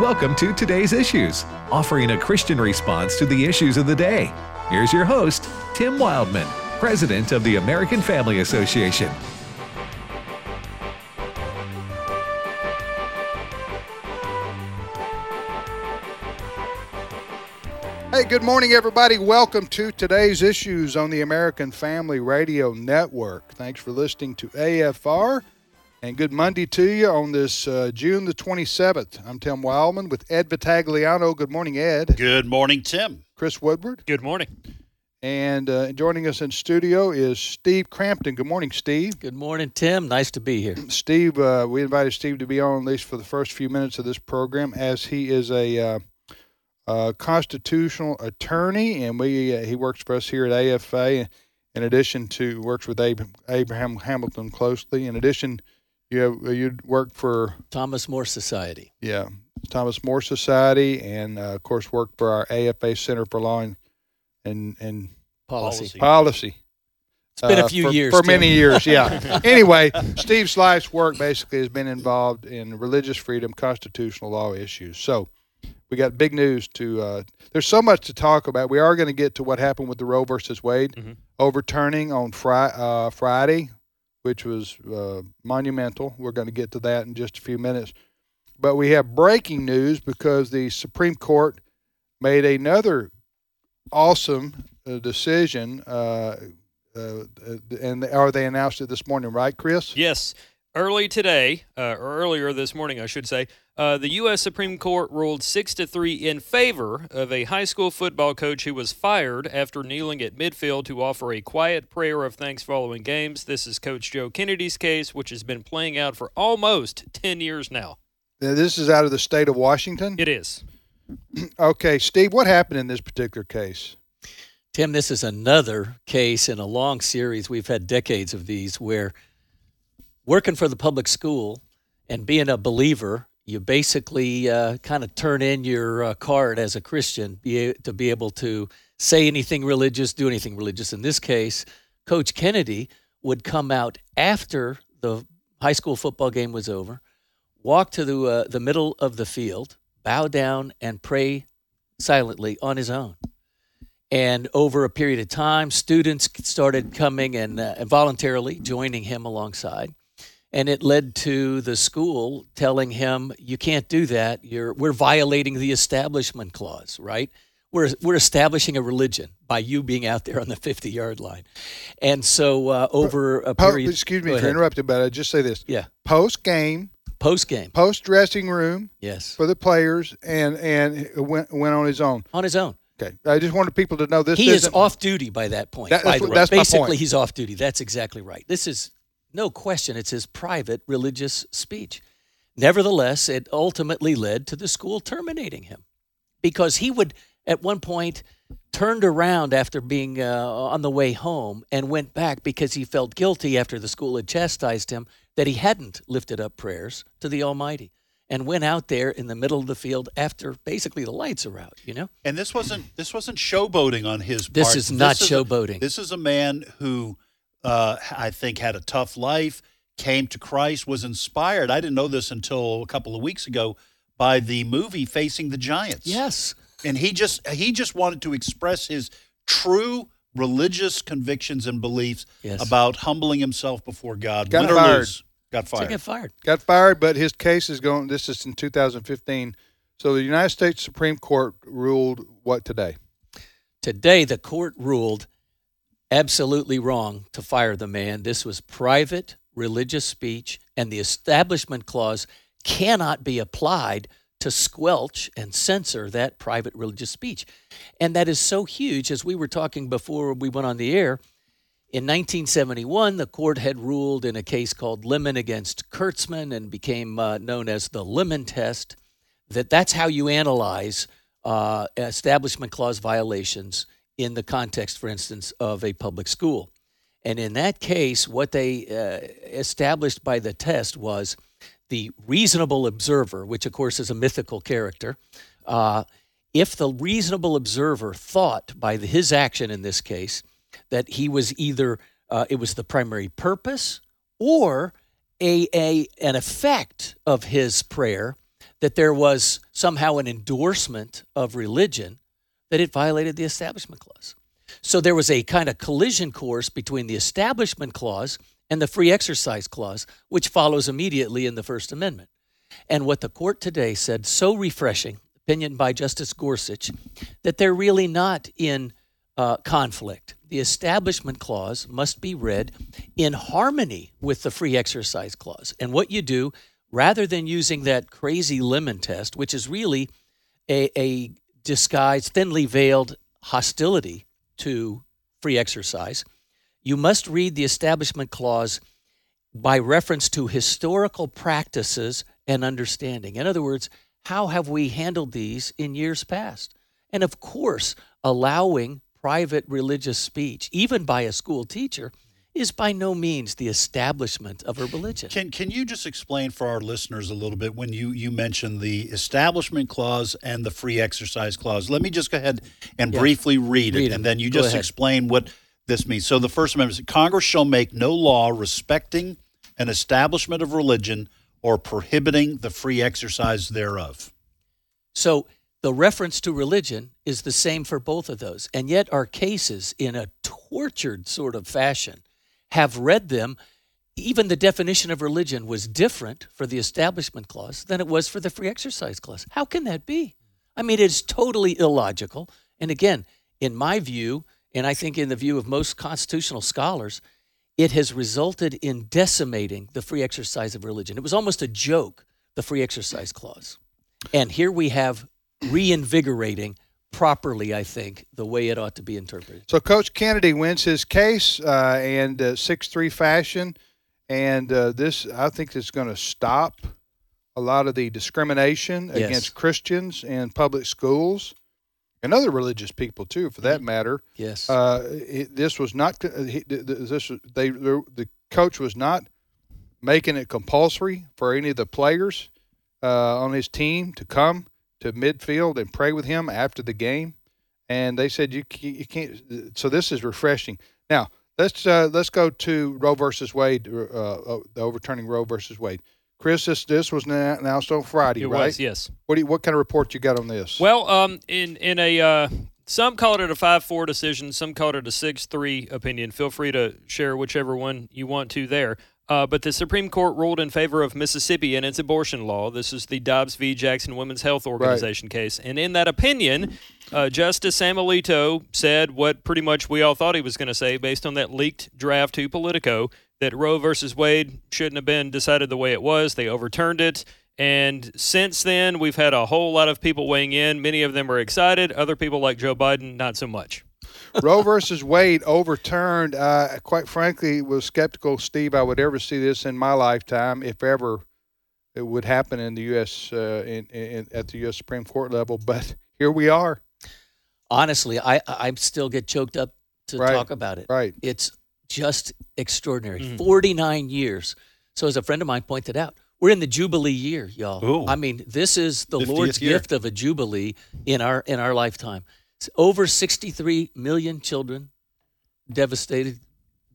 Welcome to today's issues, offering a Christian response to the issues of the day. Here's your host, Tim Wildmon, President of the American Family Association. Hey, good morning, everybody. Welcome to today's issues on the American Family Radio Network. Thanks for listening to AFR. And good Monday to you on this uh, June the 27th. I'm Tim Wildmon with Ed Vitagliano. Good morning, Ed. Good morning, Tim. Chris Woodward. Good morning. And uh, joining us in studio is Steve Crampton. Good morning, Steve. Good morning, Tim. Nice to be here. Steve, uh, we invited Steve to be on at least for the first few minutes of this program as he is a uh, uh, constitutional attorney, and we uh, he works for us here at AFA. In addition to works with Abraham Hamilton closely. In addition you have, you work for Thomas More Society. Yeah, Thomas More Society, and uh, of course work for our AFA Center for Law and and, and policy. Policy. It's been uh, a few for, years for many years. Yeah. anyway, Steve's life's work basically has been involved in religious freedom, constitutional law issues. So we got big news to. Uh, there's so much to talk about. We are going to get to what happened with the Roe versus Wade mm-hmm. overturning on fri- uh, Friday which was uh, monumental. We're going to get to that in just a few minutes. But we have breaking news because the Supreme Court made another awesome uh, decision, uh, uh and or they announced it this morning, right, Chris? Yes, early today, uh, or earlier this morning, I should say. Uh, the U.S. Supreme Court ruled 6 to 3 in favor of a high school football coach who was fired after kneeling at midfield to offer a quiet prayer of thanks following games. This is Coach Joe Kennedy's case, which has been playing out for almost 10 years now. now this is out of the state of Washington? It is. okay, Steve, what happened in this particular case? Tim, this is another case in a long series. We've had decades of these where working for the public school and being a believer you basically uh, kind of turn in your uh, card as a Christian be, to be able to say anything religious, do anything religious. In this case, Coach Kennedy would come out after the high school football game was over, walk to the uh, the middle of the field, bow down, and pray silently on his own. And over a period of time, students started coming and uh, voluntarily joining him alongside and it led to the school telling him you can't do that. You're we're violating the establishment clause right? We're we're establishing a religion by you being out there on the 50 yard line. And so uh, over a period po- excuse me for interrupting but i just say this. Yeah. Post game post game post dressing room. Yes. For the players and and went went on his own. On his own. Okay, I just wanted people to know this. He is off duty by that point. That, by the way, basically he's off duty. That's exactly right. This is no question, it's his private religious speech. Nevertheless, it ultimately led to the school terminating him because he would, at one point, turned around after being uh, on the way home and went back because he felt guilty after the school had chastised him that he hadn't lifted up prayers to the Almighty and went out there in the middle of the field after basically the lights are out, you know? And this wasn't this wasn't showboating on his part. This is not this showboating. Is a, this is a man who uh, I think, had a tough life, came to Christ, was inspired. I didn't know this until a couple of weeks ago by the movie Facing the Giants. Yes. And he just he just wanted to express his true religious convictions and beliefs yes. about humbling himself before God. Got Win fired. Lose, got fired. got fired. Got fired, but his case is going. This is in 2015. So the United States Supreme Court ruled what today? Today, the court ruled absolutely wrong to fire the man. This was private religious speech, and the Establishment Clause cannot be applied to squelch and censor that private religious speech. And that is so huge, as we were talking before we went on the air. In 1971, the court had ruled in a case called Lemon against Kurtzman and became uh, known as the Lemon Test that that's how you analyze uh, Establishment Clause violations in the context, for instance, of a public school. And in that case, what they uh, established by the test was the reasonable observer, which of course is a mythical character. Uh, if the reasonable observer thought by the, his action in this case that he was either uh, it was the primary purpose or a, a an effect of his prayer that there was somehow an endorsement of religion that it violated the Establishment Clause. So there was a kind of collision course between the Establishment Clause and the Free Exercise Clause, which follows immediately in the First Amendment. And what the court today said, so refreshing, opinion by Justice Gorsuch, that they're really not in uh, conflict. The Establishment Clause must be read in harmony with the Free Exercise Clause. And what you do, rather than using that crazy lemon test, which is really a, a disguised, thinly veiled hostility to free exercise, you must read the Establishment Clause by reference to historical practices and understanding. In other words, how have we handled these in years past? And of course, allowing private religious speech, even by a school teacher, is by no means the establishment of a religion. Can can you just explain for our listeners a little bit when you you mentioned the establishment clause and the free exercise clause? Let me just go ahead and Yeah. briefly read, Read it, it. and then you Go just ahead. explain what this means. So the First Amendment says Congress shall make no law respecting an establishment of religion or prohibiting the free exercise thereof. So the reference to religion is the same for both of those. And yet our cases, in a tortured sort of fashion, have read them. Even the definition of religion was different for the Establishment Clause than it was for the Free Exercise Clause. How can that be? I mean, it's totally illogical. And again, in my view, and I think in the view of most constitutional scholars, it has resulted in decimating the free exercise of religion. It was almost a joke, the Free Exercise Clause. And here we have reinvigorating properly, I think, the way it ought to be interpreted. So Coach Kennedy wins his case uh, and uh, six three fashion, and uh, this I think is going to stop a lot of the discrimination Yes. against Christians in public schools and other religious people too, for that matter. Yes. Uh, it, this was not uh, he, th- th- this they the the coach was not making it compulsory for any of the players uh, on his team to come to midfield and pray with him after the game, and they said you you can't. So this is refreshing. Now let's uh, let's go to Roe versus Wade, uh, uh, the overturning Roe versus Wade. Chris, this this was announced on Friday, It right? was, yes. What do you, what kind of report you got on this? Well, um, in in a uh, some called it a five four decision, some called it a six three opinion. Feel free to share whichever one you want to there. Uh, but the Supreme Court ruled in favor of Mississippi and its abortion law. This is the Dobbs v. Jackson Women's Health Organization case. And in that opinion, uh, Justice Sam Alito said what pretty much we all thought he was going to say based on that leaked draft to Politico that Roe versus Wade shouldn't have been decided the way it was. They overturned it. And since then, we've had a whole lot of people weighing in. Many of them are excited. Other people, like Joe Biden, not so much. Roe versus Wade overturned. Uh, quite frankly, was skeptical, Steve. I would ever see this in my lifetime, if ever it would happen in the U.S. Uh, in, in, at the U.S. Supreme Court level. But here we are. Honestly, I I still get choked up to Right. talk about it. Right. It's just extraordinary. Mhm. 49 years. So as a friend of mine pointed out, we're in the jubilee year, y'all. Ooh. I mean, this is the Lord's year. gift of a jubilee in our in our lifetime. It's over 63 million children devastated,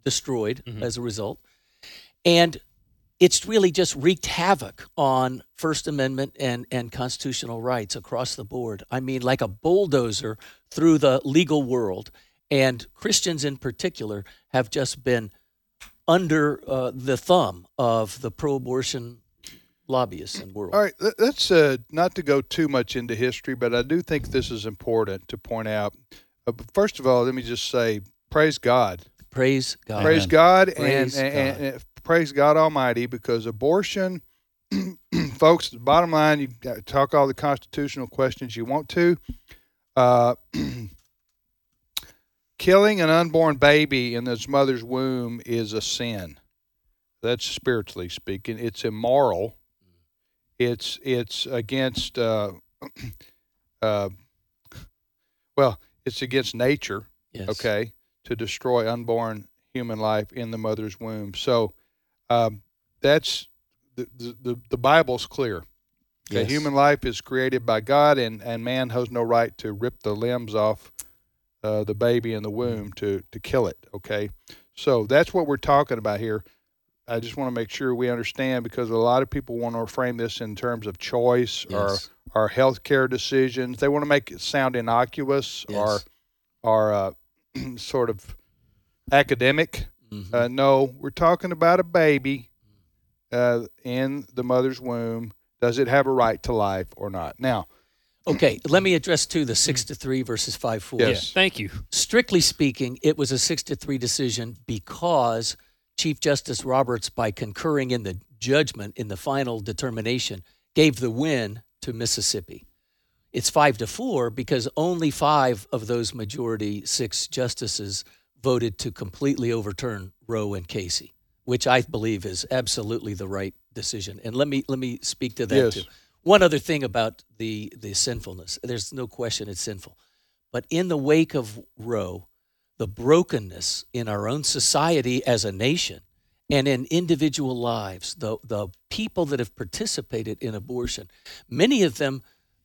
destroyed Mhm. as a result. And it's really just wreaked havoc on First Amendment and, and constitutional rights across the board. I mean, like a bulldozer through the legal world. And Christians in particular have just been under uh, the thumb of the pro abortion lobbyists and world. All right, let- let's uh, not to go too much into history, but I do think this is important to point out. Uh, first of all, let me just say, praise God. Praise God. Praise God and, Praise and, God. and- and praise God Almighty because abortion, folks, the bottom line, you talk all the constitutional questions you want to. Uh, killing an unborn baby in its mother's womb is a sin. That's spiritually speaking. It's immoral. It's it's against uh, uh, well, it's against nature Yes. okay, to destroy unborn human life in the mother's womb. So um, that's the, the, the, Bible's clear. Okay, Yes. Human life is created by God, and, and man has no right to rip the limbs off uh, the baby in the womb to, to kill it. Okay, so that's what we're talking about here. I just want to make sure we understand because a lot of people want to frame this in terms of choice Yes. or or healthcare decisions. They want to make it sound innocuous Yes. or or uh, sort of academic. Mhm. Uh, no, we're talking about a baby uh, in the mother's womb. Does it have a right to life or not? Now, okay, let me address too the six to three versus five four. Yes. Thank you. Strictly speaking, it was a six to three decision because Chief Justice Roberts, by concurring in the judgment in the final determination, gave the win to Mississippi. It's five to four because only five of those majority six justices voted to completely overturn Roe and Casey, which I believe is absolutely the right decision. And let me let me speak to that Yes. too. One other thing about the the sinfulness. There's no question it's sinful. But in the wake of Roe, the brokenness in our own society as a nation and in individual lives, the, the people that have participated in abortion, many of them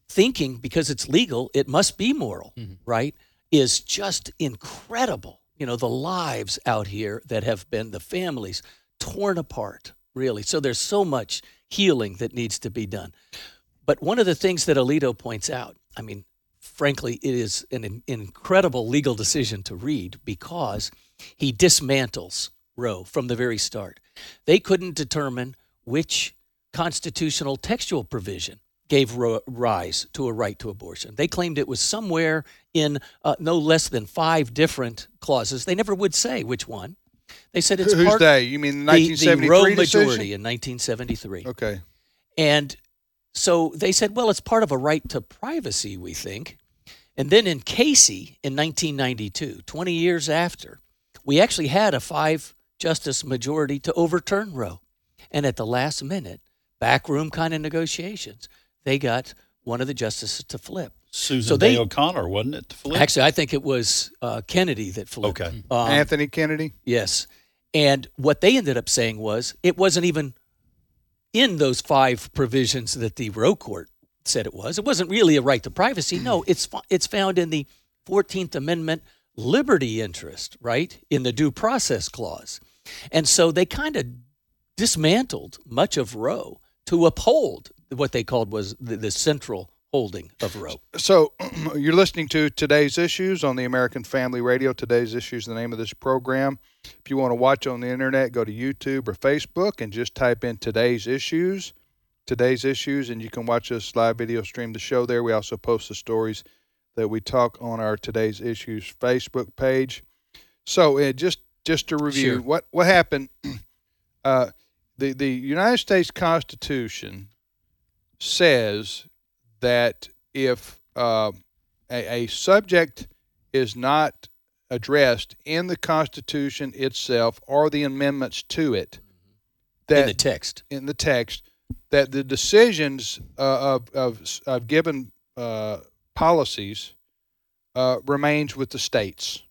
thinking because it's legal, it must be moral, mm-hmm. right? Is just incredible. You know, the lives out here that have been, the families torn apart, really. So there's so much healing that needs to be done. But one of the things that Alito points out, I mean, frankly, it is an in- incredible legal decision to read because he dismantles Roe from the very start. They couldn't determine which constitutional textual provision gave ro- rise to a right to abortion. They claimed it was somewhere in uh, no less than five different clauses. They never would say which one. They said it's who's part they? You mean the the, the Roe decision? majority in 1973. Okay. And so they said, well, it's part of a right to privacy, we think. And then in Casey in 1992, 20 years after, we actually had a five justice majority to overturn Roe. And at the last minute, backroom kind of negotiations, they got one of the justices to flip. Susan So they- Day O'Connor, wasn't it? to flip? Actually, I think it was uh, Kennedy that flipped. Okay. Um, Anthony Kennedy. Yes. And what they ended up saying was it wasn't even in those five provisions that the Roe court said it was. It wasn't really a right to privacy. No, mm. it's it's found in the 14th Amendment liberty interest, right? In the due process clause. And so they kind of dismantled much of Roe to uphold what they called was the, the central holding of Roe. So, you're listening to today's issues on the American Family Radio. Today's issues, the name of this program. If you want to watch on the internet, go to YouTube or Facebook and just type in today's issues, today's issues, and you can watch us live video stream the show there. We also post the stories that we talk on our today's issues Facebook page. So, uh, just just to review, Sure. what what happened? Uh, the the United States Constitution says that if uh, a, a subject is not addressed in the Constitution itself or the amendments to it, that in the text. in the text, that the decisions uh, of, of of given uh, policies uh, remains with the states.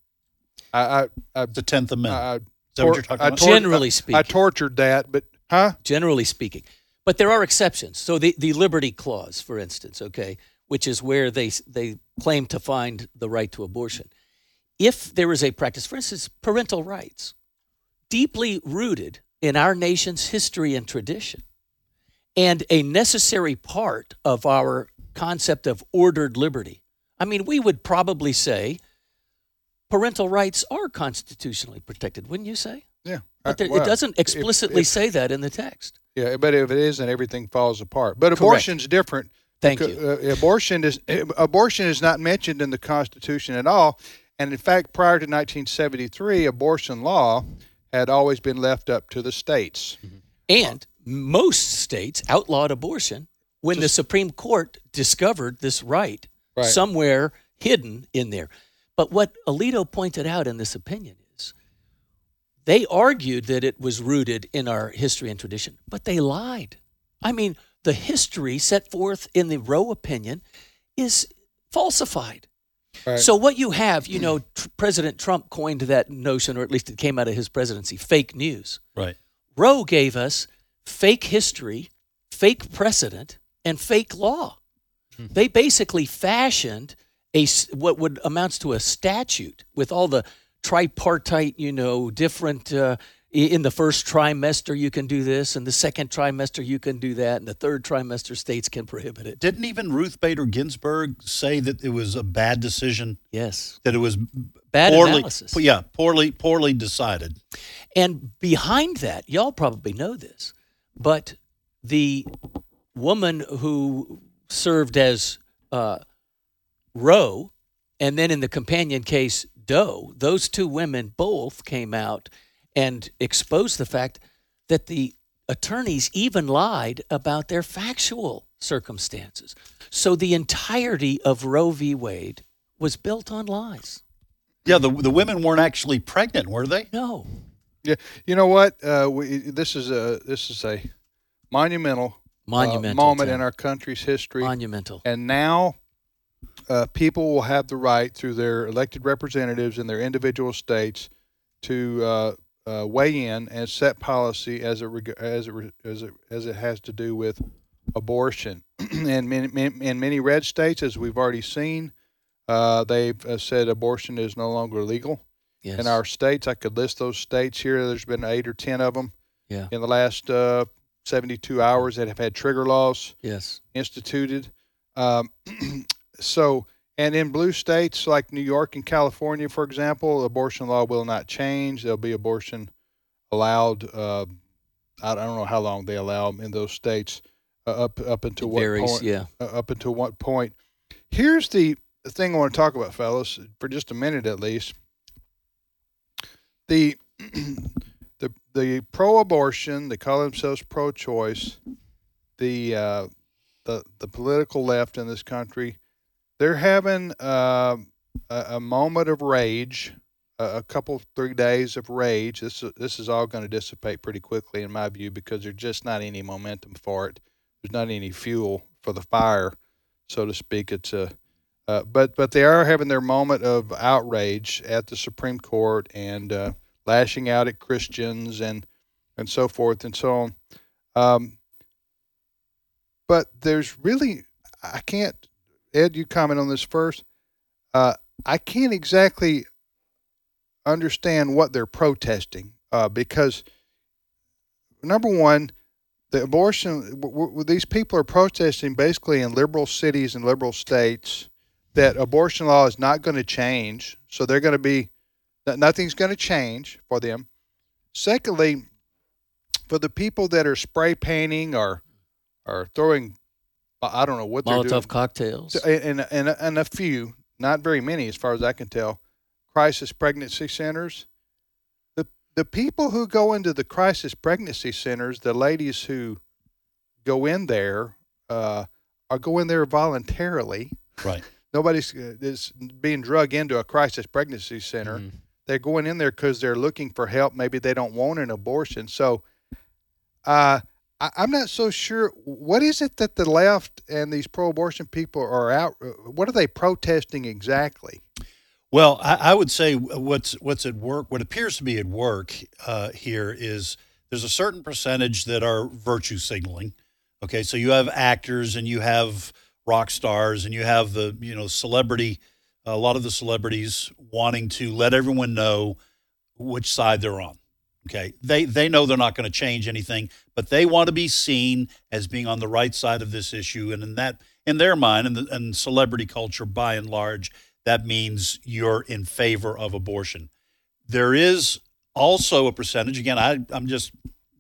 I I, I, the Tenth Amendment. I, Is that what you're tor- talking I about? tor- Generally I speaking. tortured that, but huh? generally speaking. But there are exceptions. So the, the Liberty Clause, for instance, okay, which is where they they claim to find the right to abortion. If there is a practice, for instance, parental rights, deeply rooted in our nation's history and tradition, and a necessary part of our concept of ordered liberty. I mean, we would probably say parental rights are constitutionally protected, wouldn't you say? Yeah, But there, well, it doesn't explicitly if- say that in the text. Yeah, but if it isn't, everything falls apart. But Correct. abortion's different. Thank you. Uh, abortion is abortion is not mentioned in the Constitution at all, and in fact, prior to 1973, abortion law had always been left up to the states. And most states outlawed abortion when the Supreme Court discovered this right, Right. somewhere hidden in there. But what Alito pointed out in this opinion is they argued that it was rooted in our history and tradition, but they lied. I mean, the history set forth in the Roe opinion is falsified. Right. So what you have, you know, tr- President Trump coined that notion, or at least it came out of his presidency, fake news. right. Roe gave us fake history, fake precedent, and fake law. They basically fashioned a what would amounts to a statute with all the tripartite, you know, different uh, in the first trimester you can do this, and the second trimester you can do that, and the third trimester states can prohibit it. Didn't even Ruth Bader Ginsburg say that it was a bad decision? Yes. That it was Bad poorly, analysis. Yeah, poorly, poorly decided. And behind that, y'all probably know this, but the woman who served as uh, Roe, and then in the companion case, Doe, those two women both came out and exposed the fact that the attorneys even lied about their factual circumstances. So the entirety of Roe v. Wade was built on lies. Yeah, the the women weren't actually pregnant, were they? No. Yeah, you know what? Uh, we, this is a this is a monumental, uh, Monumental moment Tim. in our country's history, Monumental. and now uh, people will have the right through their elected representatives in their individual states to uh, uh, weigh in and set policy as it reg- as it re- as it as it has to do with abortion. and many, many, in many red states, as we've already seen, uh, they've uh, said abortion is no longer legal Yes. in our states. I could list those states here. There's been eight or ten of them Yeah. in the last uh, 72 hours that have had trigger laws Yes. instituted. Um, so, and in blue states like New York and California, for example, abortion law will not change. There'll be abortion allowed. Uh, I don't know how long they allow them in those states. Uh, up up until what varies, point? yeah. uh, up until what point. Here's the thing I want to talk about, fellas, for just a minute at least. The the the pro-abortion, they call themselves pro-choice. The uh, the the political left in this country, they're having uh, a, a moment of rage, a, a couple three days of rage. This is- this is all going to dissipate pretty quickly, in my view, because there's just not any momentum for it. There's not any fuel for the fire, so to speak. It's a uh, but but they are having their moment of outrage at the Supreme Court and uh, lashing out at Christians and and so forth and so on. Um, but there's really I can't. Ed, you comment on this first. Uh, I can't exactly understand what they're protesting uh, because number one, the abortion. W- w- these people are protesting basically in liberal cities and liberal states that abortion law is not going to change. So they're going to be nothing's going to change for them. Secondly, for the people that are spray painting or or throwing, I I don't know what they're doing Molotov cocktails. and, and, and a few, not very many as far as I can tell, crisis pregnancy centers. The, the people who go into the crisis pregnancy centers, the ladies who go in there, uh, are going there voluntarily. Right. Nobody's uh, is being drug into a crisis pregnancy center. Mhm. They're going in there because they're looking for help. Maybe they don't want an abortion. So, uh, I, I'm not so sure. What is it that the left and these pro-abortion people are out? uh, What are they protesting exactly? Well, I, I would say what's what's at work, what appears to be at work uh, here is there's a certain percentage that are virtue signaling. Okay, so you have actors and you have rock stars and you have the you know celebrity, a lot of the celebrities wanting to let everyone know which side they're on. Okay, they they know they're not going to change anything, but they want to be seen as being on the right side of this issue, and in that in their mind, and, and celebrity culture by and large, that means you're in favor of abortion. There is also a percentage. Again, I, I'm just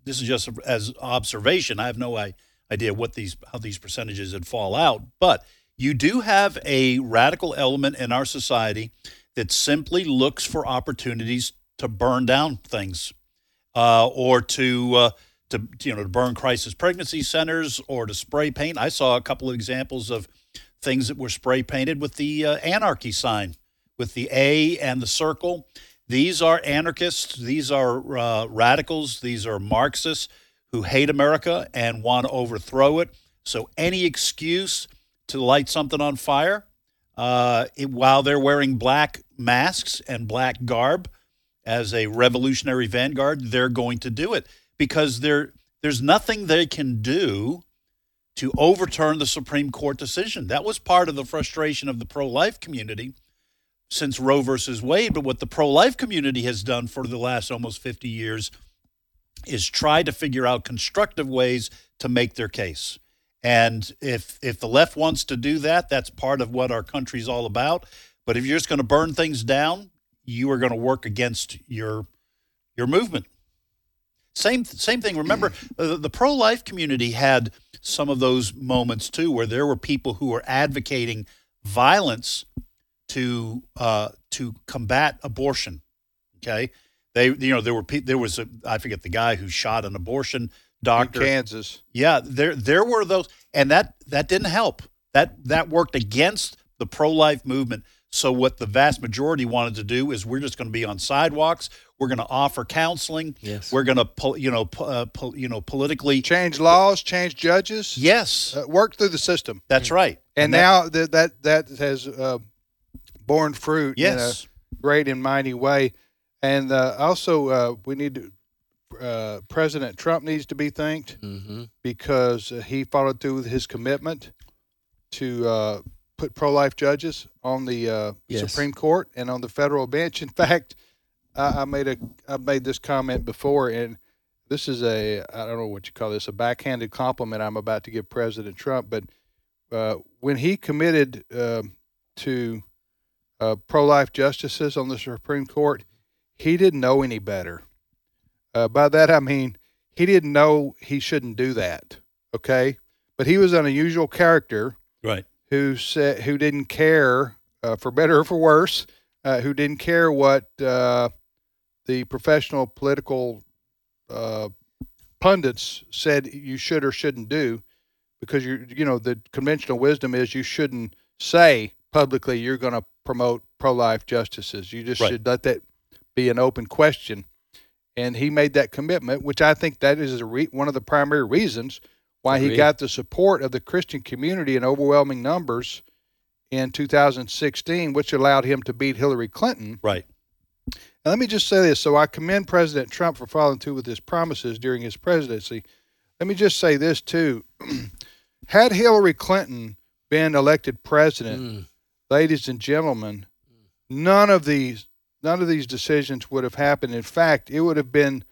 this is just as observation. I have no i- idea what these how these percentages would fall out, but you do have a radical element in our society that simply looks for opportunities to burn down things, uh, or to uh, to you know to burn crisis pregnancy centers or to spray paint. I saw a couple of examples of things that were spray painted with the uh, anarchy sign, with the A and the circle. These are anarchists. These are uh, radicals. These are Marxists who hate America and want to overthrow it. So any excuse to light something on fire uh, it, while they're wearing black masks and black garb as a revolutionary vanguard, they're going to do it because there there's nothing they can do to overturn the Supreme Court decision. That was part of the frustration of the pro life community since Roe versus Wade. But what the pro life community has done for the last almost 50 years is try to figure out constructive ways to make their case. And if if the left wants to do that, that's part of what our country's all about. But if you're just going to burn things down, you are going to work against your your movement. Same same thing. Remember, the, the pro life community had some of those moments too, where there were people who were advocating violence to uh, to combat abortion. Okay, they you know there were pe- there was a I forget the guy who shot an abortion doctor In. Kansas. Yeah, there there were those, and that that didn't help. That that worked against the pro life movement. So what the vast majority wanted to do is we're just going to be on sidewalks. We're going to offer counseling. Yes. We're going to pol- you know po- uh, pol- you know politically. Change laws, change judges. Yes, Uh, work through the system. that's right. And, that- now that that that has uh, borne fruit yes, in a great and mighty way. And uh, also, uh, we need to. Uh, President Trump needs to be thanked hmm because uh, he followed through with his commitment to uh, put pro-life judges on the uh, Yes. Supreme Court and on the federal bench. In fact, I, I made a I made this comment before, and this is a I don't know what you call this a backhanded compliment I'm about to give President Trump, but uh, when he committed um to uh, pro-life justices on the Supreme Court, he didn't know any better. Uh, by that I mean he didn't know he shouldn't do that. Okay, but he was an unusual character right. who said who didn't care uh, for better or for worse, uh, who didn't care what uh, the professional political uh, pundits said you should or shouldn't do, because you you know the conventional wisdom is you shouldn't say publicly you're going to promote pro-life justices. You just Right. should let that be an open question. And he made that commitment, which I think that is a re- one of the primary reasons why he got the support of the Christian community in overwhelming numbers in 2016, which allowed him to beat Hillary Clinton. Right. And let me just say this. So I commend President Trump for following through with his promises during his presidency. Let me just say this, too. Had Hillary Clinton been elected president, Mm. ladies and gentlemen, none of these none of these decisions would have happened. In fact, it would have been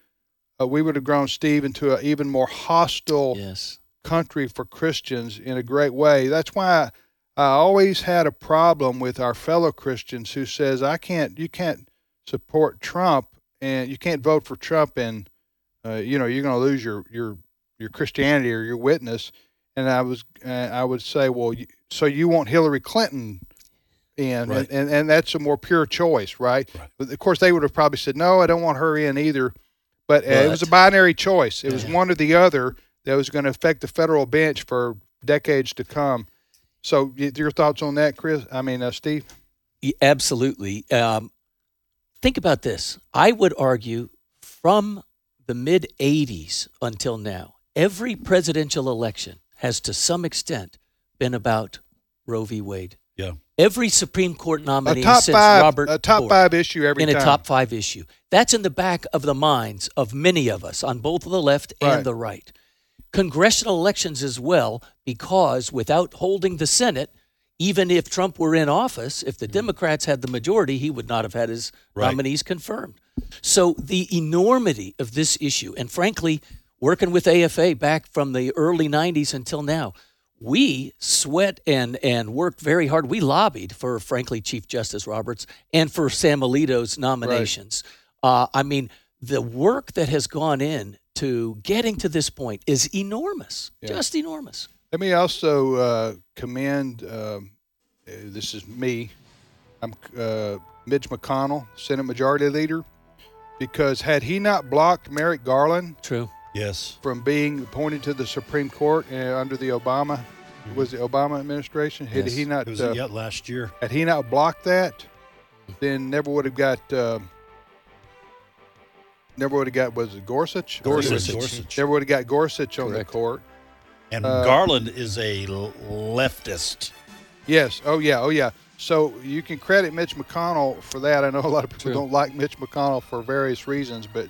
uh, we would have grown Steve into an even more hostile Yes. country for Christians in a great way. That's why I, I always had a problem with our fellow Christians who says I can't you can't support Trump and you can't vote for Trump and uh, you know you're going to lose your your your Christianity or your witness. And I was uh, I would say, well, you, so you want Hillary Clinton in, Right. and, and and that's a more pure choice, right? Right. But of course, they would have probably said, no, I don't want her in either. But, uh, it was a binary choice. It was one or the other that was going to affect the federal bench for decades to come. So, your thoughts on that, Chris? I mean, uh, Steve. Y- Absolutely. Um, think about this. I would argue from the mid 80s until now, every presidential election has to some extent been about Roe v. Wade. Yeah. Every Supreme Court A nominee top since five, Robert a top Ford five issue every in time. a top five issue. That's in the back of the minds of many of us on both the left Right. and the right. Congressional elections as well, because without holding the Senate, even if Trump were in office, if the hmm. Democrats had the majority, he would not have had his Right. nominees confirmed. So the enormity of this issue, and frankly, working with AFA back from the early 90s until now, we sweat and and worked very hard. We lobbied for, frankly, Chief Justice Roberts and for Sam Alito's nominations. Uh, I mean, the work that has gone in to getting to this point is enormous, Yeah. just enormous. Let me also uh, commend. Um, uh, this is me. I'm uh, Mitch McConnell, Senate Majority Leader, because had he not blocked Merrick Garland True. Yes. from being appointed to the Supreme Court uh, under the Obama was the Obama administration. Had Yes. he not It was uh, yeah, last year. had he not blocked that, then never would have got um never would have got was it Gorsuch? Gorsuch. Gorsuch. Gorsuch. Never would have got Gorsuch on the court. And Uh, Garland is a leftist. Yes. Oh yeah. Oh yeah. So you can credit Mitch McConnell for that. I know a lot of people True. don't like Mitch McConnell for various reasons, but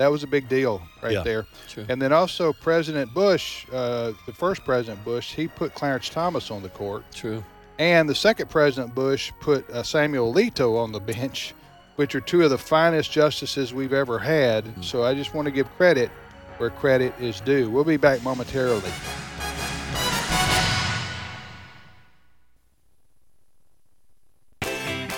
that was a big deal right Yeah. there. True. And then also President Bush, uh, the first President Bush, he put Clarence Thomas on the court, True. and the second President Bush put uh, Samuel Alito on the bench, which are two of the finest justices we've ever had. So I just want to give credit where credit is due. We'll be back momentarily.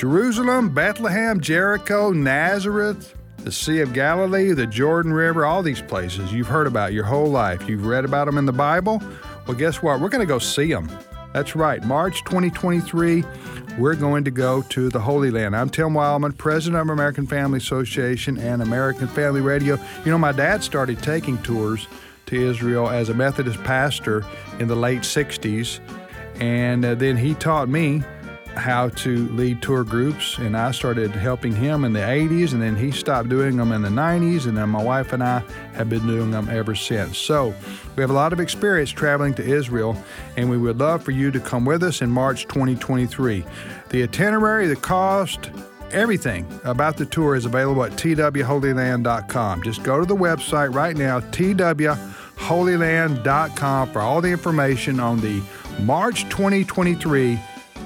Jerusalem, Bethlehem, Jericho, Nazareth, the Sea of Galilee, the Jordan River, all these places you've heard about your whole life. You've read about them in the Bible. Well, guess what? We're going to go see them. That's right. March 2023, we're going to go to the Holy Land. I'm Tim Wildmon, president of American Family Association and American Family Radio. You know, my dad started taking tours to Israel as a Methodist pastor in the late 60s, and uh, then he taught me how to lead tour groups and I started helping him in the 80s and then he stopped doing them in the 90s and then my wife and I have been doing them ever since. So, we have a lot of experience traveling to Israel and we would love for you to come with us in March 2023. The itinerary, the cost, everything about the tour is available at twholyland.com. Just go to the website right now twholyland.com for all the information on the March 2023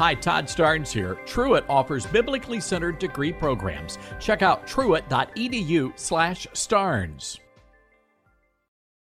Hi, Todd Starnes here. Truett offers biblically centered degree programs. Check out truett.edu/starnes.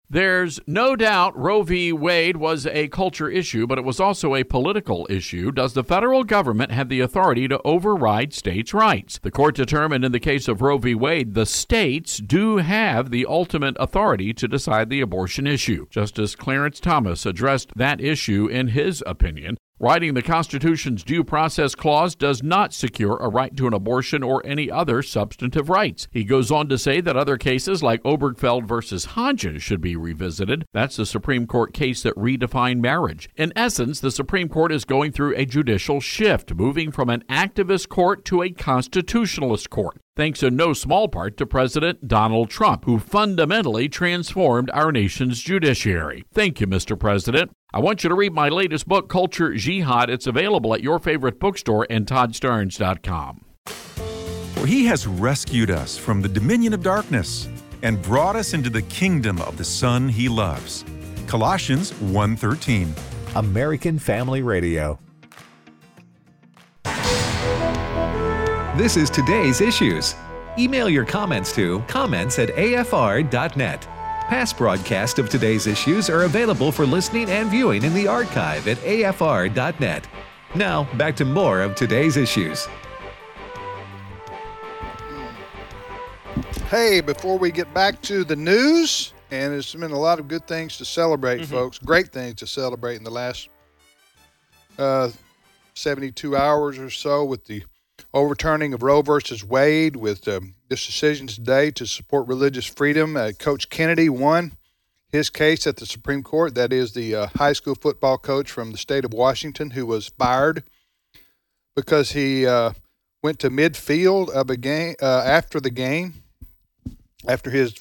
There's no doubt Roe v. Wade was a culture issue, but it was also a political issue. Does the federal government have the authority to override states' rights? The court determined in the case of Roe v. Wade, the states do have the ultimate authority to decide the abortion issue. Justice Clarence Thomas addressed that issue in his opinion. Writing the Constitution's Due Process Clause does not secure a right to an abortion or any other substantive rights. He goes on to say that other cases like Obergefell versus Hodges should be revisited. That's the Supreme Court case that redefined marriage. In essence, the Supreme Court is going through a judicial shift, moving from an activist court to a constitutionalist court thanks in no small part to President Donald Trump, who fundamentally transformed our nation's judiciary. Thank you, Mr. President. I want you to read my latest book, Culture Jihad. It's available at your favorite bookstore and toddstarnes.com. For he has rescued us from the dominion of darkness and brought us into the kingdom of the Son he loves. Colossians 1:13. American Family Radio. This is today's issues. Email your comments to comments at afr.net. Past broadcasts of today's issues are available for listening and viewing in the archive at afr.net. Now, back to more of today's issues. Hey, before we get back to the news, and there's been a lot of good things to celebrate, folks, great things to celebrate in the last uh, 72 hours or so with the overturning of Roe versus Wade, with um, this decision today to support religious freedom. Uh, coach Kennedy won his case at the Supreme Court. That is the uh, high school football coach from the state of Washington who was fired because he uh, went to midfield of a game uh, after the game, after his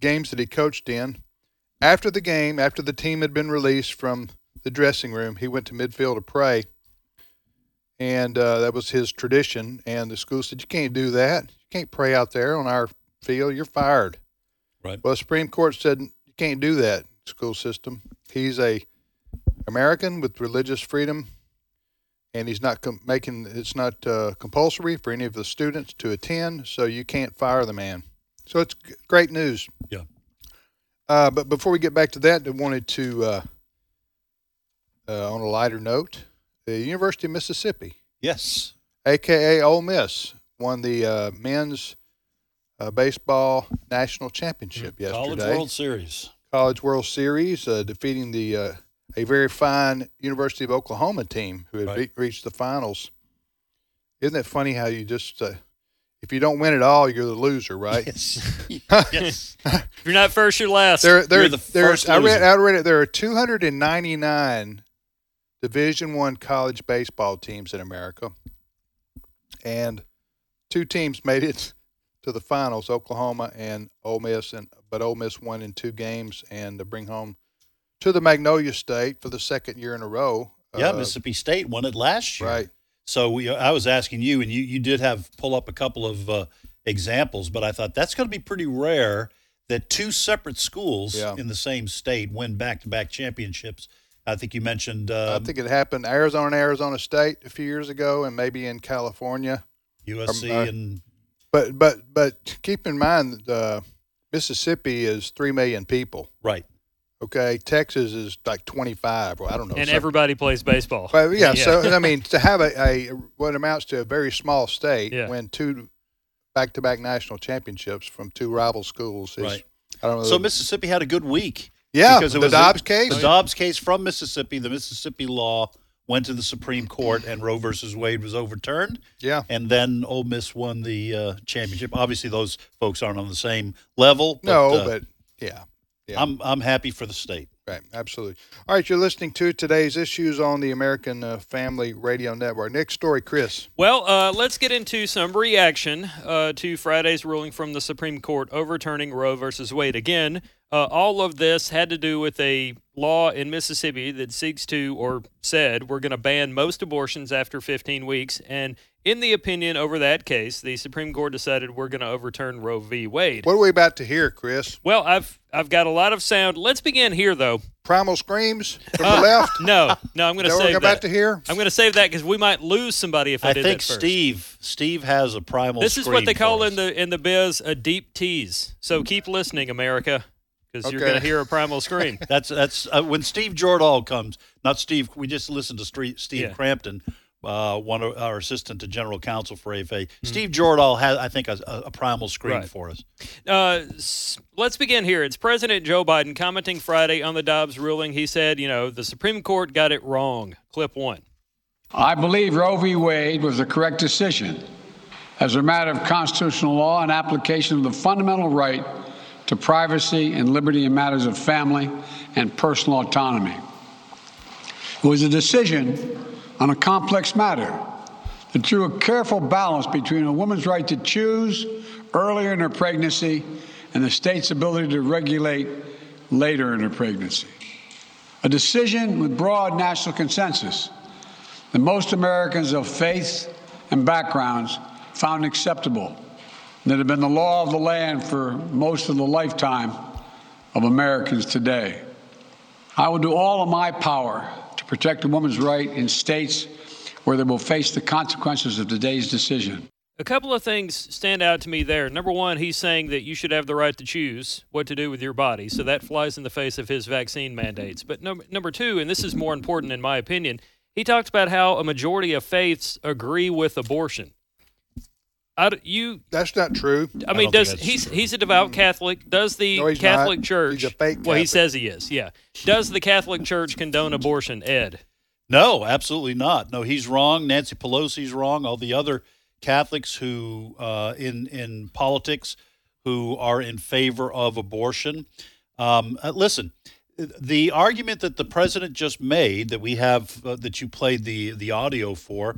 games that he coached in. After the game, after the team had been released from the dressing room, he went to midfield to pray and uh, that was his tradition. And the school said, "You can't do that. You can't pray out there on our field. You're fired." Right. Well, the Supreme Court said you can't do that. School system. He's a American with religious freedom, and he's not com- making it's not uh, compulsory for any of the students to attend. So you can't fire the man. So it's g- great news. Yeah. Uh, but before we get back to that, I wanted to, uh, uh, on a lighter note, the University of Mississippi Yes. aka Ole Miss, won the uh, men's uh, baseball national championship yesterday. College World Series. College World Series, uh, defeating the uh, a very fine University of Oklahoma team who had Right. re- reached the finals. Isn't it funny how you just uh, if you don't win it all, you're the loser, right? Yes. yes. If you're not first, you're last. There, there, You're the first I read. I read it. There are 299 Division One college baseball teams in America, and two teams made it to the finals: Oklahoma and Ole Miss. And but Ole Miss won in two games and to bring home to the Magnolia State for the second year in a row. Yeah, Uh, Mississippi State won it last year. Right. So we, I was asking you, and you, you did have pull up a couple of uh, examples, but I thought that's going to be pretty rare that two separate schools Yeah. in the same state win back to back championships. I think you mentioned uh, I think it happened Arizona and Arizona State a few years ago, and maybe in California. USC uh, and But but but keep in mind, uh, Mississippi is three million people. right. Okay, Texas is like twenty five. Well, I don't know. and some- everybody plays baseball. But yeah, so I mean, to have a, a what amounts to a very small state Yeah. win two back to back national championships from two rival schools is Right. I don't know. So Mississippi had a good week. Yeah, because it the was Dobbs a, case. The Dobbs case from Mississippi, the Mississippi law went to the Supreme Court, and Roe versus Wade was overturned. yeah, And then Ole Miss won the uh, championship. Obviously, those folks aren't on the same level. But, no, uh, but yeah, yeah. I'm I'm happy for the state. Right, absolutely. All right, you're listening to today's issues on the American uh, Family Radio Network. Next story, Chris. Well, uh, let's get into some reaction uh, to Friday's ruling from the Supreme Court overturning Roe versus Wade. Again, uh, all of this had to do with a law in Mississippi that seeks to, or said, we're going to ban most abortions after 15 weeks. And in the opinion over that case, the Supreme Court decided we're going to overturn Roe v. Wade. What are we about to hear, Chris? Well, I've I've got a lot of sound. Let's begin here, though. Primal screams from Uh, the left. No, no, I'm going to that what save we're about to hear? I'm going to save that because we might lose somebody if I, I did think that first. Steve Steve has a primal. This is what they call in the in the biz a deep tease. So keep listening, America, because you're going to hear a primal scream. That's that's uh, when Steve Jordahl comes. Not Steve. We just listened to Steve, Steve Yeah. Crampton, uh, one of our assistant to general counsel for AFA. Hmm. Steve Jordahl has, I think, a, a primal scream Right. for us. Uh, let's begin here. It's President Joe Biden commenting Friday on the Dobbs ruling. He said, you know, the Supreme Court got it wrong. Clip one. I believe Roe v. Wade was the correct decision as a matter of constitutional law and application of the fundamental right to privacy and liberty in matters of family and personal autonomy. It was a decision on a complex matter that drew a careful balance between a woman's right to choose earlier in her pregnancy and the state's ability to regulate later in her pregnancy. A decision with broad national consensus that most Americans of faith and backgrounds found acceptable, that have been the law of the land for most of the lifetime of Americans today. I will do all in my power protect a woman's right in states where they will face the consequences of today's decision. A couple of things stand out to me there. Number one, he's saying that you should have the right to choose what to do with your body. So that flies in the face of his vaccine mandates. But number, number two, and this is more important in my opinion, he talked about how a majority of faiths agree with abortion. I, d- you, That's not true. I mean, don't does that's he's he's a devout Catholic? Does the No, he's Catholic not. Church? He's a fake Well, he says he is. Yeah. Does the Catholic Church condone abortion? Ed. No, absolutely not. No, he's wrong. Nancy Pelosi's wrong. All the other Catholics who uh, in in politics who are in favor of abortion. Um, uh, listen, the argument that the president just made that we have uh, that you played the the audio for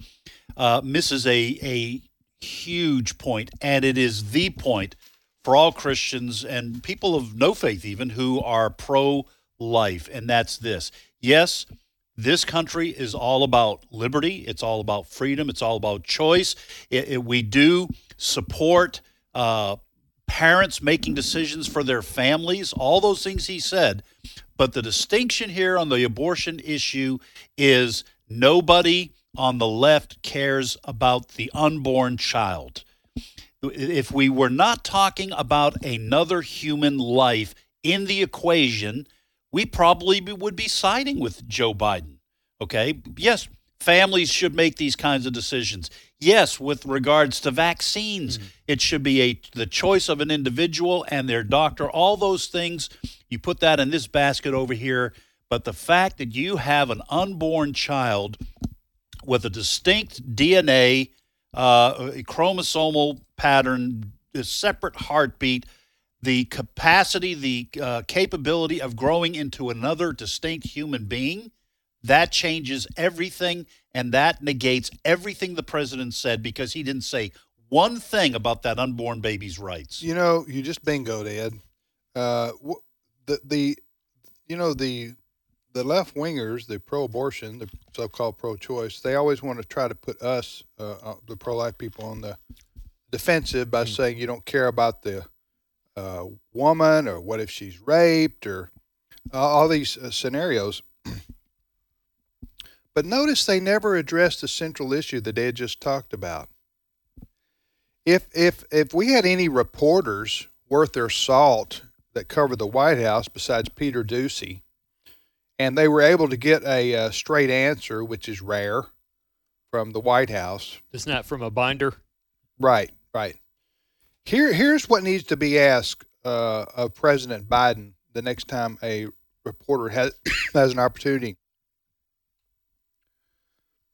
uh, misses a a huge point, and it is the point for all Christians and people of no faith even who are pro life, and that's this. Yes, this country is all about liberty. It's all about freedom. It's all about choice. It, it- we do support uh, parents making decisions for their families, all those things he said. But the distinction here on the abortion issue is nobody on the left cares about the unborn child. If we were not talking about another human life in the equation, we probably would be siding with Joe Biden. Okay. Yes, Families should make these kinds of decisions. Yes, with regards to vaccines, mm-hmm. it should be a the choice of an individual and their doctor. All those things, you put that in this basket over here. But the fact that you have an unborn child with a distinct DNA, uh, chromosomal pattern, a separate heartbeat, the capacity, the uh, capability of growing into another distinct human being, that changes everything and that negates everything the president said because he didn't say one thing about that unborn baby's rights. You know, you just bingoed, Ed. Uh, the the you know the the left wingers, the pro-abortion, the so-called pro-choice, they always want to try to put us, uh, uh, the pro-life people, on the defensive by saying you don't care about the uh, woman or what if she's raped or uh, all these uh, scenarios. but notice they never addressed the central issue that Ed just talked about. If if if we had any reporters worth their salt that covered the White House besides Peter Doocy, and they were able to get a uh, straight answer, which is rare, from the White House. It's not from a binder. Right, right. Here, here's what needs to be asked uh, of President Biden the next time a reporter has has an opportunity.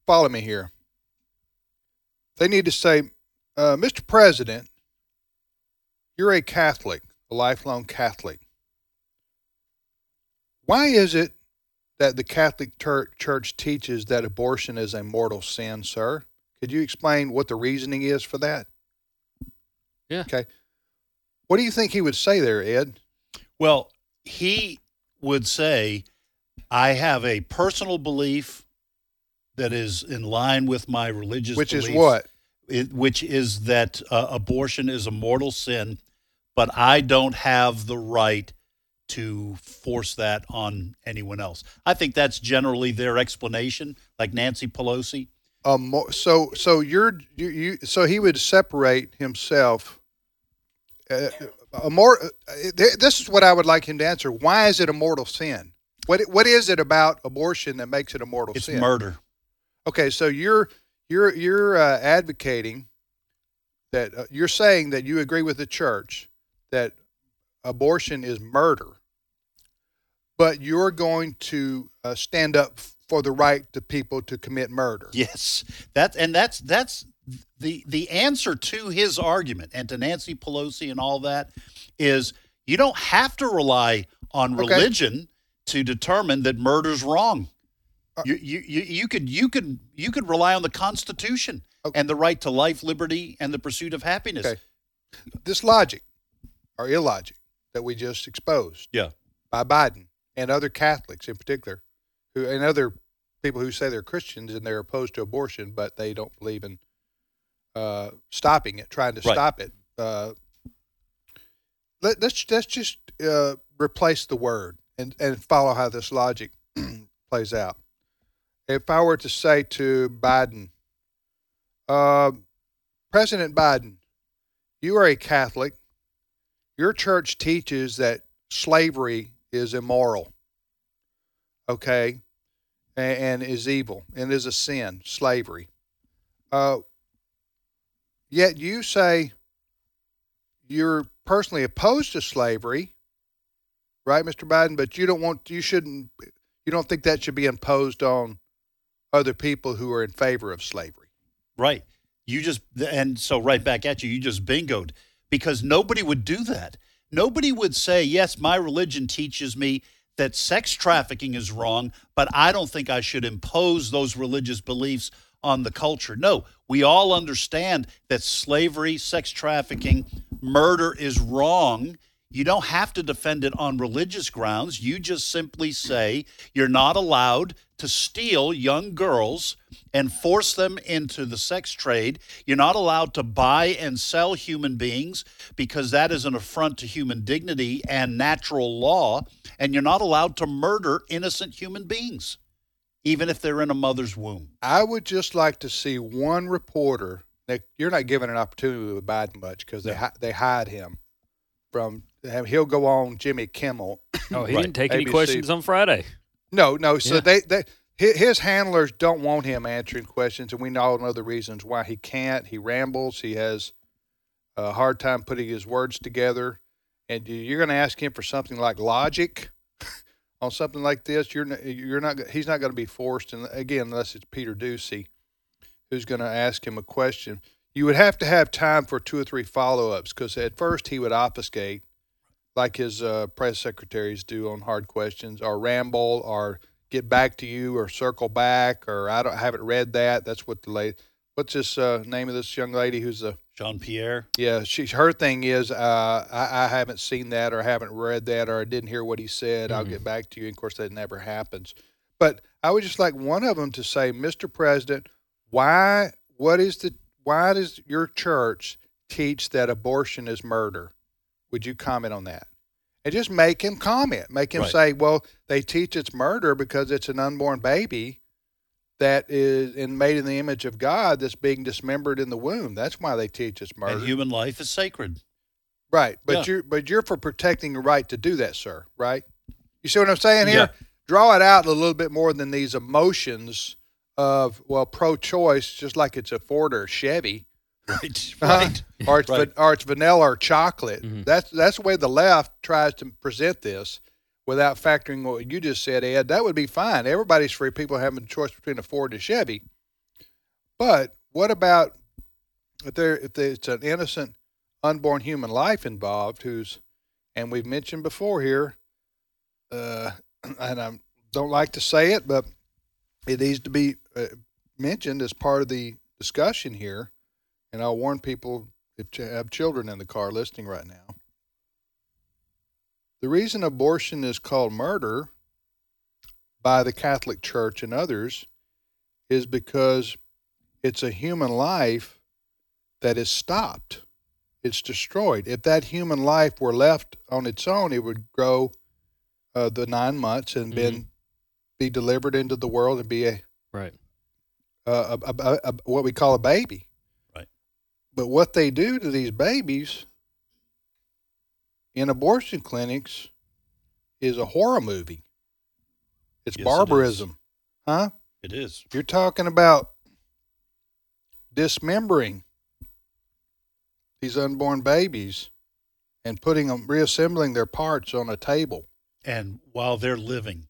Follow me here. They need to say, uh, Mr. President, you're a Catholic, a lifelong Catholic. Why is it that the Catholic Tur- Church teaches that abortion is a mortal sin, sir? Could you explain what the reasoning is for that? Yeah. Okay. What do you think he would say there, Ed? Well, he would say, I have a personal belief that is in line with my religious Which is what? It, which is that uh, abortion is a mortal sin, but I don't have the right to force that on anyone else. I think that's generally their explanation, like Nancy Pelosi. Um, so so you're you, you so he would separate himself. Uh, a more uh, th- this is what I would like him to answer. Why is it a mortal sin? What what is it about abortion that makes it a mortal It's sin? murder. Okay, so you're you're you're uh, advocating that uh, you're saying that you agree with the church that abortion is murder, but you're going to uh, stand up for the right to people to commit murder. Yes, that and that's that's the the answer to his argument and to Nancy Pelosi and all that is you don't have to rely on Okay. religion to determine that murder's wrong. You, you you you could you could you could rely on the Constitution and the right to life, liberty, and the pursuit of happiness. Okay. This logic or illogic that we just exposed Yeah. by Biden and other Catholics in particular, who and other people who say they're Christians and they're opposed to abortion, but they don't believe in uh, stopping it, trying to Right. stop it. Uh, let, let's let's just uh, replace the word and and follow how this logic plays out. If I were to say to Biden, uh, President Biden, you are a Catholic. Your church teaches that slavery is immoral, okay, and, and is evil and is a sin, slavery. Uh, yet you say you're personally opposed to slavery, right, Mr. Biden? But you don't want, you shouldn't, you don't think that should be imposed on other people who are in favor of slavery. Right. You just and so right back at you. You just bingoed because nobody would do that. Nobody would say, "Yes, my religion teaches me that sex trafficking is wrong, but I don't think I should impose those religious beliefs on the culture." No, we all understand that slavery, sex trafficking, murder is wrong. You don't have to defend it on religious grounds. You just simply say you're not allowed to steal young girls and force them into the sex trade. You're not allowed to buy and sell human beings because that is an affront to human dignity and natural law. And you're not allowed to murder innocent human beings, even if they're in a mother's womb. I would just like to see one reporter. That you're not given an opportunity with Biden much because they hi- they hide him from. He'll go on Jimmy Kimmel. Oh, he Right. didn't take any questions on Friday. No, no. So Yeah. they, they his handlers don't want him answering questions, and we all know the reasons why he can't. He rambles. He has a hard time putting his words together, and you- you're going to ask him for something like logic on something like this. You're you're not. He's not going to be forced, and again, unless it's Peter Doocy, who's going to ask him a question. You would have to have time for two or three follow ups because at first he would obfuscate, like his uh, press secretaries do on hard questions, or ramble, or get back to you, or circle back, or I don't I haven't read that. That's what the lady. What's this uh, name of this young lady who's a Jean Pierre. yeah, she her thing is uh, I, I haven't seen that or haven't read that or I didn't hear what he said. I'll get back to you. And of course, that never happens. But I would just like one of them to say, Mr. President, why? What is the? Why does your church teach that abortion is murder? Would you comment on that? And just make him comment. Make him Right. say, well, they teach it's murder because it's an unborn baby that is in, made in the image of God that's being dismembered in the womb. That's why they teach it's murder. And human life is sacred. Right, but Yeah. you're but you're for protecting the right to do that, sir. Right? You see what I'm saying here? Yeah. Draw it out a little bit more than these emotions of well, pro-choice, just like it's a Ford or a Chevy, Right. uh, or it's Right. va- or it's vanilla or chocolate. That's that's the way the left tries to present this without factoring what you just said, Ed. That would be fine. Everybody's free. People having a choice between a Ford and a Chevy. But what about if there if there, it's an innocent unborn human life involved who's and we've mentioned before here uh, and I don't like to say it but it needs to be uh, mentioned as part of the discussion here and I'll warn people if you have children in the car listening right now the reason abortion is called murder by the Catholic Church and others is because it's a human life that is stopped. It's destroyed. If that human life were left on its own, it would grow uh, the nine months and then be delivered into the world and be a, Right. A, a, a, a what we call a baby. Right. But what they do to these babies in abortion clinics is a horror movie. It's Yes, it is. barbarism, huh? It is. You're talking about dismembering these unborn babies and putting them, reassembling their parts on a table. And while they're living,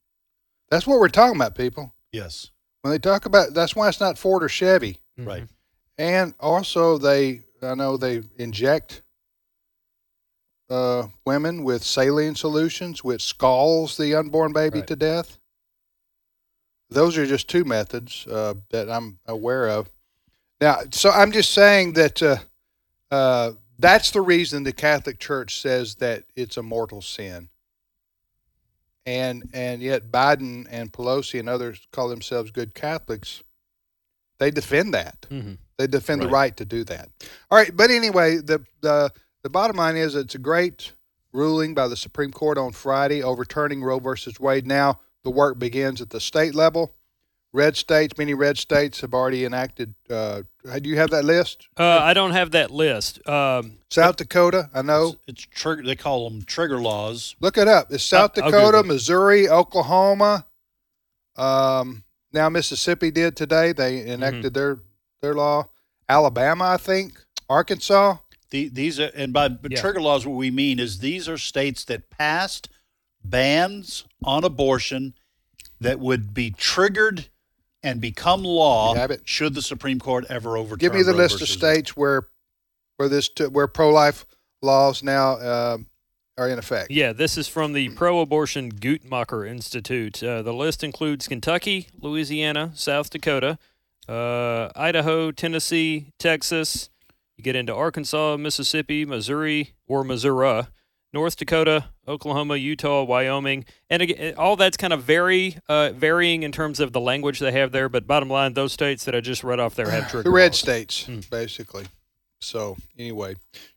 That's what we're talking about, people. yes. When they talk about, that's why it's not Ford or Chevy. Right. And also, they, I know they inject uh, women with saline solutions, which scalds the unborn baby Right. to death. Those are just two methods uh, that I'm aware of. Now, so I'm just saying that uh, uh, that's the reason the Catholic Church says that it's a mortal sin. And and yet Biden and Pelosi and others call themselves good Catholics. They defend that. Mm-hmm. They defend the Right. right to do that. All right, but anyway, the the the bottom line is it's a great ruling by the Supreme Court on Friday overturning Roe versus Wade. Now the work begins at the state level. Red states, many red states have already enacted. Uh, do you have that list? Uh, I don't have that list. Um, South Dakota, I know. It's, it's trigger. They call them trigger laws. Look it up. It's South I'll- I'll Dakota, Missouri, Oklahoma. Um, now Mississippi did today. They enacted their their law. Alabama, I think. Arkansas. The, these are, and by Yeah. trigger laws, what we mean is these are states that passed bans on abortion that would be triggered and become law You have it. should the Supreme Court ever overturn. Give me the Roe list of versus states where where this t- where pro life laws now um are in effect. yeah, this is from the Pro Abortion Guttmacher Institute. Uh, the list includes Kentucky, Louisiana, South Dakota, uh, Idaho, Tennessee, Texas. You get into Arkansas, Mississippi, Missouri, or Missouri, North Dakota, Oklahoma, Utah, Wyoming, and again, all that's kind of very uh, varying in terms of the language they have there. But bottom line, those states that I just read off there have trigger The red laws. states, basically. So anyway,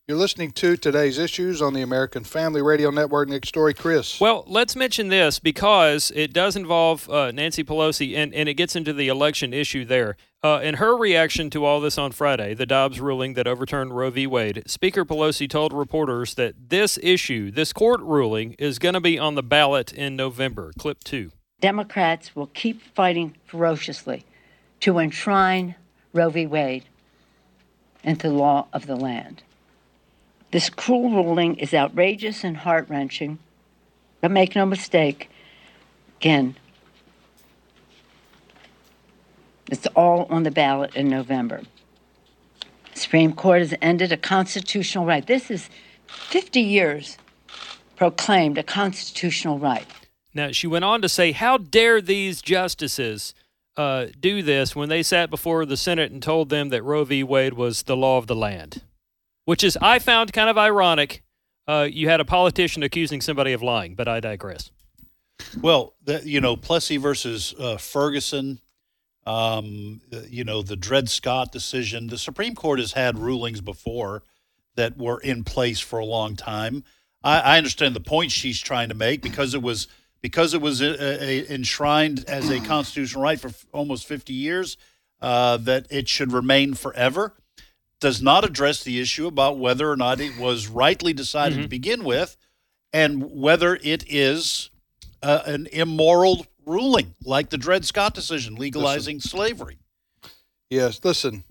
you're listening to today's issues on the American Family Radio Network. Next story, Chris. Well, let's mention this because it does involve uh, Nancy Pelosi and, and it gets into the election issue there. Uh, in her reaction to all this on Friday, the Dobbs ruling that overturned Roe v. Wade, Speaker Pelosi told reporters that this issue, this court ruling, is going to be on the ballot in November. Clip two. Democrats will keep fighting ferociously to enshrine Roe v. Wade into the law of the land. This cruel ruling is outrageous and heart wrenching, but make no mistake, again, it's all on the ballot in November. Supreme Court has ended a constitutional right. This is 50 years proclaimed a constitutional right. Now, she went on to say, How dare these justices uh, do this when they sat before the Senate and told them that Roe v. Wade was the law of the land? Which is, I found kind of ironic. Uh, you had a politician accusing somebody of lying, but I digress. Well, the, you know, Plessy versus uh, Ferguson, um, you know, the Dred Scott decision. The Supreme Court has had rulings before that were in place for a long time. I, I understand the point she's trying to make because it was because it was a, a, enshrined as a constitutional right for f- almost 50 years uh, that it should remain forever. Does not address the issue about whether or not it was rightly decided Mm-hmm. to begin with, and whether it is uh, an immoral ruling like the Dred Scott decision legalizing slavery. Yes, listen.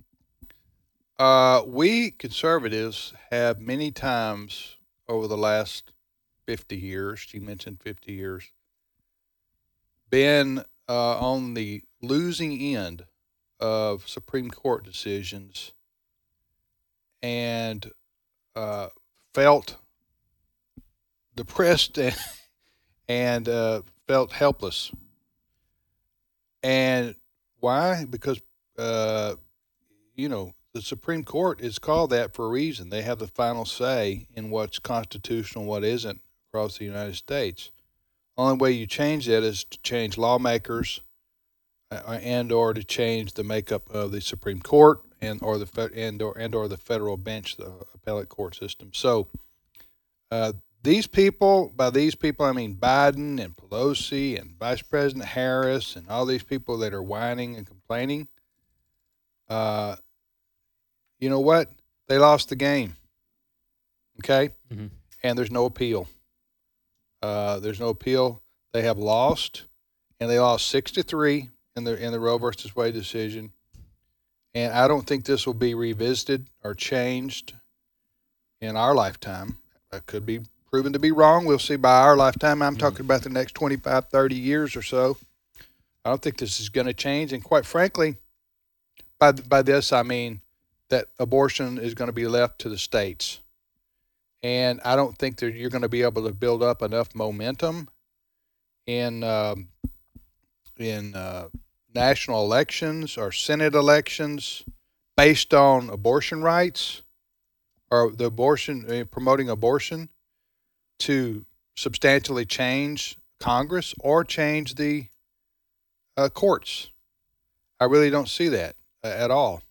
Uh, we conservatives have many times over the last 50 years, she mentioned 50 years, been uh, on the losing end of Supreme Court decisions and uh, felt depressed and, and uh, felt helpless. And why? Because, uh, you know, the Supreme Court is called that for a reason. They have the final say in what's constitutional what isn't across the United States. Only way you change that is to change lawmakers uh, and or to change the makeup of the Supreme Court and or the and or and or the federal bench, the appellate court system. So uh, these people, by these people, I mean Biden and Pelosi and Vice President Harris and all these people that are whining and complaining. Uh, you know what? They lost the game. Okay, Mhm. and there's no appeal. Uh, there's no appeal. They have lost, and they lost six to three in the in the Roe versus Wade decision. And I don't think this will be revisited or changed in our lifetime. That could be proven to be wrong. We'll see by our lifetime. I'm talking about the next 25, 30 years or so. I don't think this is going to change. And quite frankly, by by this I mean that abortion is going to be left to the states. And I don't think that you're going to be able to build up enough momentum in um, in uh, national elections or Senate elections based on abortion rights or the abortion uh, promoting abortion to substantially change Congress or change the uh, courts. I really don't see that uh, at all.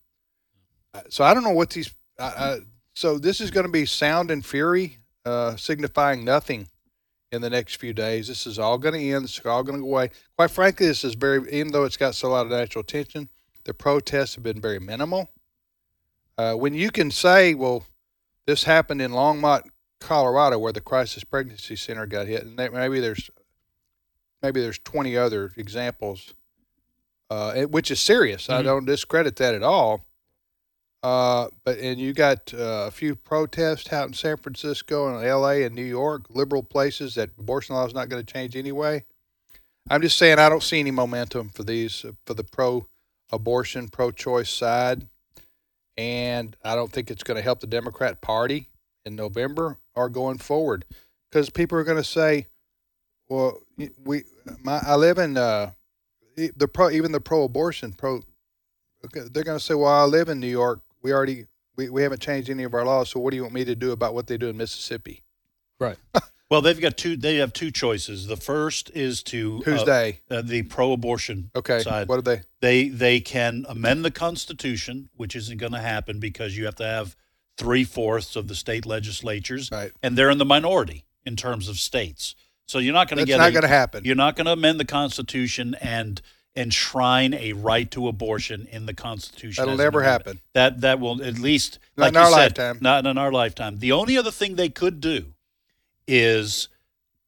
Uh, So I don't know what these. Uh, uh, so this is going to be sound and fury, uh, signifying nothing in the next few days. This is all going to end. This is all going to go away. Quite frankly, this is very. Even though it's got so lot of national attention, the protests have been very minimal. Uh, when you can say, "Well, this happened in Longmont, Colorado, where the crisis pregnancy center got hit," and maybe there's maybe there's 20 other examples, uh, which is serious. I Mhm. don't discredit that at all. Uh, but and you got uh, a few protests out in San Francisco and L.A. and New York, liberal places that abortion law is not going to change anyway. I'm just saying I don't see any momentum for these for the pro-abortion, pro-choice side, and I don't think it's going to help the Democrat Party in November or going forward because people are going to say, "Well, we my I live in uh, the pro even the pro-abortion pro." okay, They're going to say, "Well, I live in New York. We already we, we haven't changed any of our laws. So what do you want me to do about what they do in Mississippi?" Right. Well, they've got two. They have two choices. The first is to Who's uh, they? Uh, the pro-abortion Okay, side. what are they? They they can amend the Constitution, which isn't going to happen because you have to have three fourths of the state legislatures, Right. and they're in the minority in terms of states. So you're not going to That's get. not gonna happen. You're not going to amend the Constitution and enshrine a right to abortion in the Constitution. That'll never happen. That that will at least Not like in you our said, lifetime. Not in our lifetime. The only other thing they could do is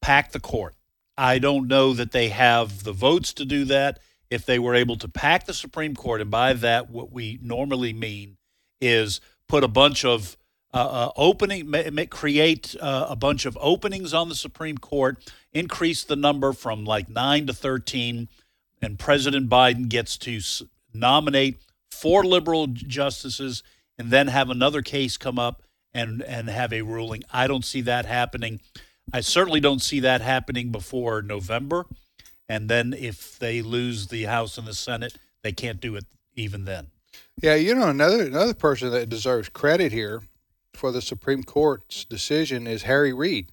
pack the court. I don't know that they have the votes to do that. If they were able to pack the Supreme Court, and by that, what we normally mean is put a bunch of uh, uh, opening, ma- ma- create uh, a bunch of openings on the Supreme Court, increase the number from like nine to 13, and President Biden gets to nominate four liberal justices and then have another case come up and, and have a ruling. I don't see that happening. I certainly don't see that happening before November. And then if they lose the House and the Senate, they can't do it even then. Yeah, you know another another person that deserves credit here for the Supreme Court's decision is Harry Reid.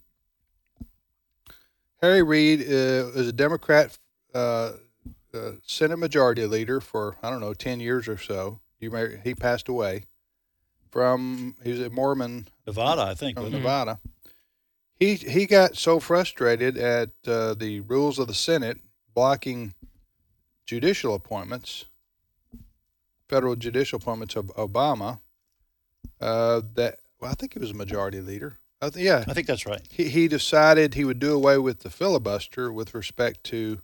Harry Reid uh, is a Democrat uh, uh, Senate Majority Leader for I don't know ten years or so. You may he passed away from he's a Mormon Nevada, I think. from? Nevada. He he got so frustrated at uh, the rules of the Senate blocking judicial appointments, federal judicial appointments of Obama, uh, that well, I think he was a majority leader. I th- yeah, I think that's right. he he decided he would do away with the filibuster with respect to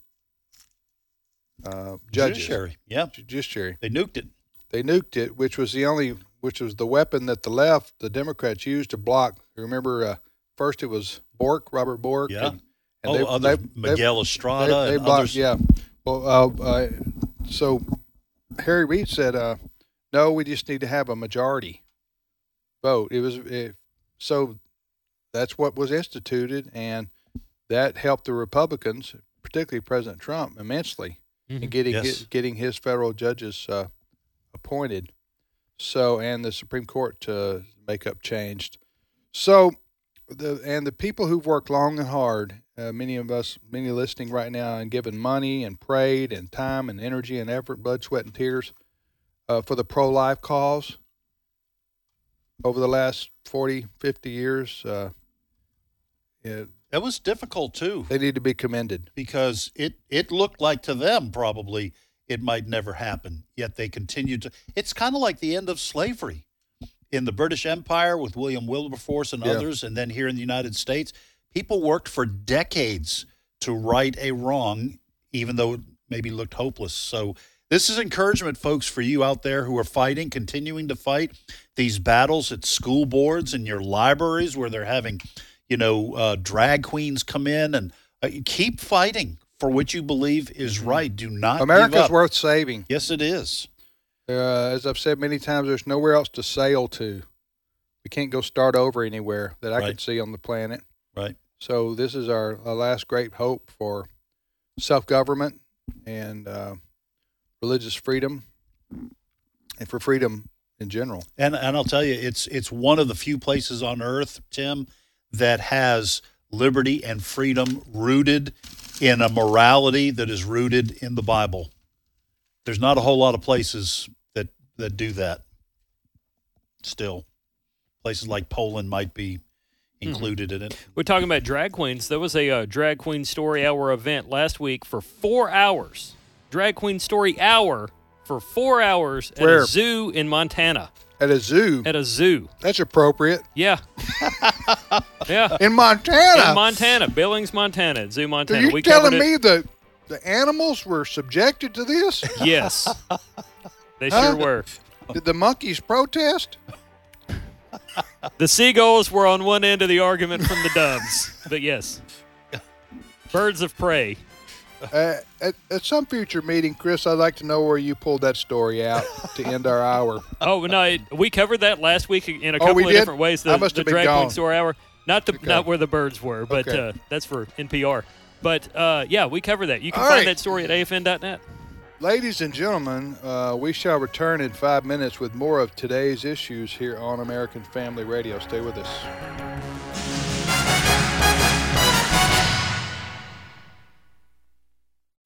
uh, judges, Judiciary. Yeah. judiciary. They nuked it. They nuked it, which was the only, which was the weapon that the left, the Democrats, used to block. Remember, uh, first it was Bork, Robert Bork. Yeah. And, Oh, others, Miguel Estrada they, they and blocked, others. Yeah. Well, uh, uh, so Harry Reid said, uh, "No, we just need to have a majority vote." It was it, so that's what was instituted, and that helped the Republicans, particularly President Trump, immensely in getting Yes. his, getting his federal judges uh, appointed. So, and the Supreme Court to make up changed. So, the and the people who've worked long and hard, uh, many of us, many listening right now, and given money and prayed and time and energy and effort, blood, sweat, and tears uh, for the pro life cause over the last 40, 50 years, uh, yeah, That was difficult too they need to be commended. because it it looked like to them probably it might never happen. Yet they continued to. It's kind of like the end of slavery in the British Empire with William Wilberforce and Yeah. others, and then here in the United States, people worked for decades to right a wrong, even though it maybe looked hopeless. So. This is encouragement, folks, for you out there who are fighting, continuing to fight these battles at school boards and your libraries where they're having, you know, uh, drag queens come in and uh, keep fighting for what you believe is right. Do not give America's worth saving. Yes, it is. Uh, as I've said many times, there's nowhere else to sail to. We can't go start over anywhere that I Right. could see on the planet. Right. So this is our, our last great hope for self government and uh, religious freedom, and for freedom in general. And and I'll tell you, it's it's one of the few places on earth, Tim, that has liberty and freedom rooted in a morality that is rooted in the Bible. There's not a whole lot of places that that do that. Still, places like Poland might be included in it. We're talking about drag queens. There was a uh, drag queen story hour event last week for four hours. Drag queen story hour for four hours at a zoo in Montana. At a zoo, At a zoo. that's appropriate. Yeah. yeah. In Montana, In Montana, Billings, Montana, Zoo are Montana. you we telling me the the animals were subjected to this? Yes. They Huh? sure were. Did the monkeys protest? The seagulls were on one end of the argument from the doves. But yes. Birds of prey. Uh, at, at some future meeting, Chris, I'd like to know where you pulled that story out to end our hour. Oh no, it, we covered that last week in a Oh, couple of did? different ways. I The, must the have been drag queen gone. story hour, not the Okay. not where the birds were, but Okay. uh, that's for NPR. But uh, yeah, we cover that. You can All find right. that story at afn.net. Ladies and gentlemen, uh, we shall return in five minutes with more of today's issues here on American Family Radio. Stay with us.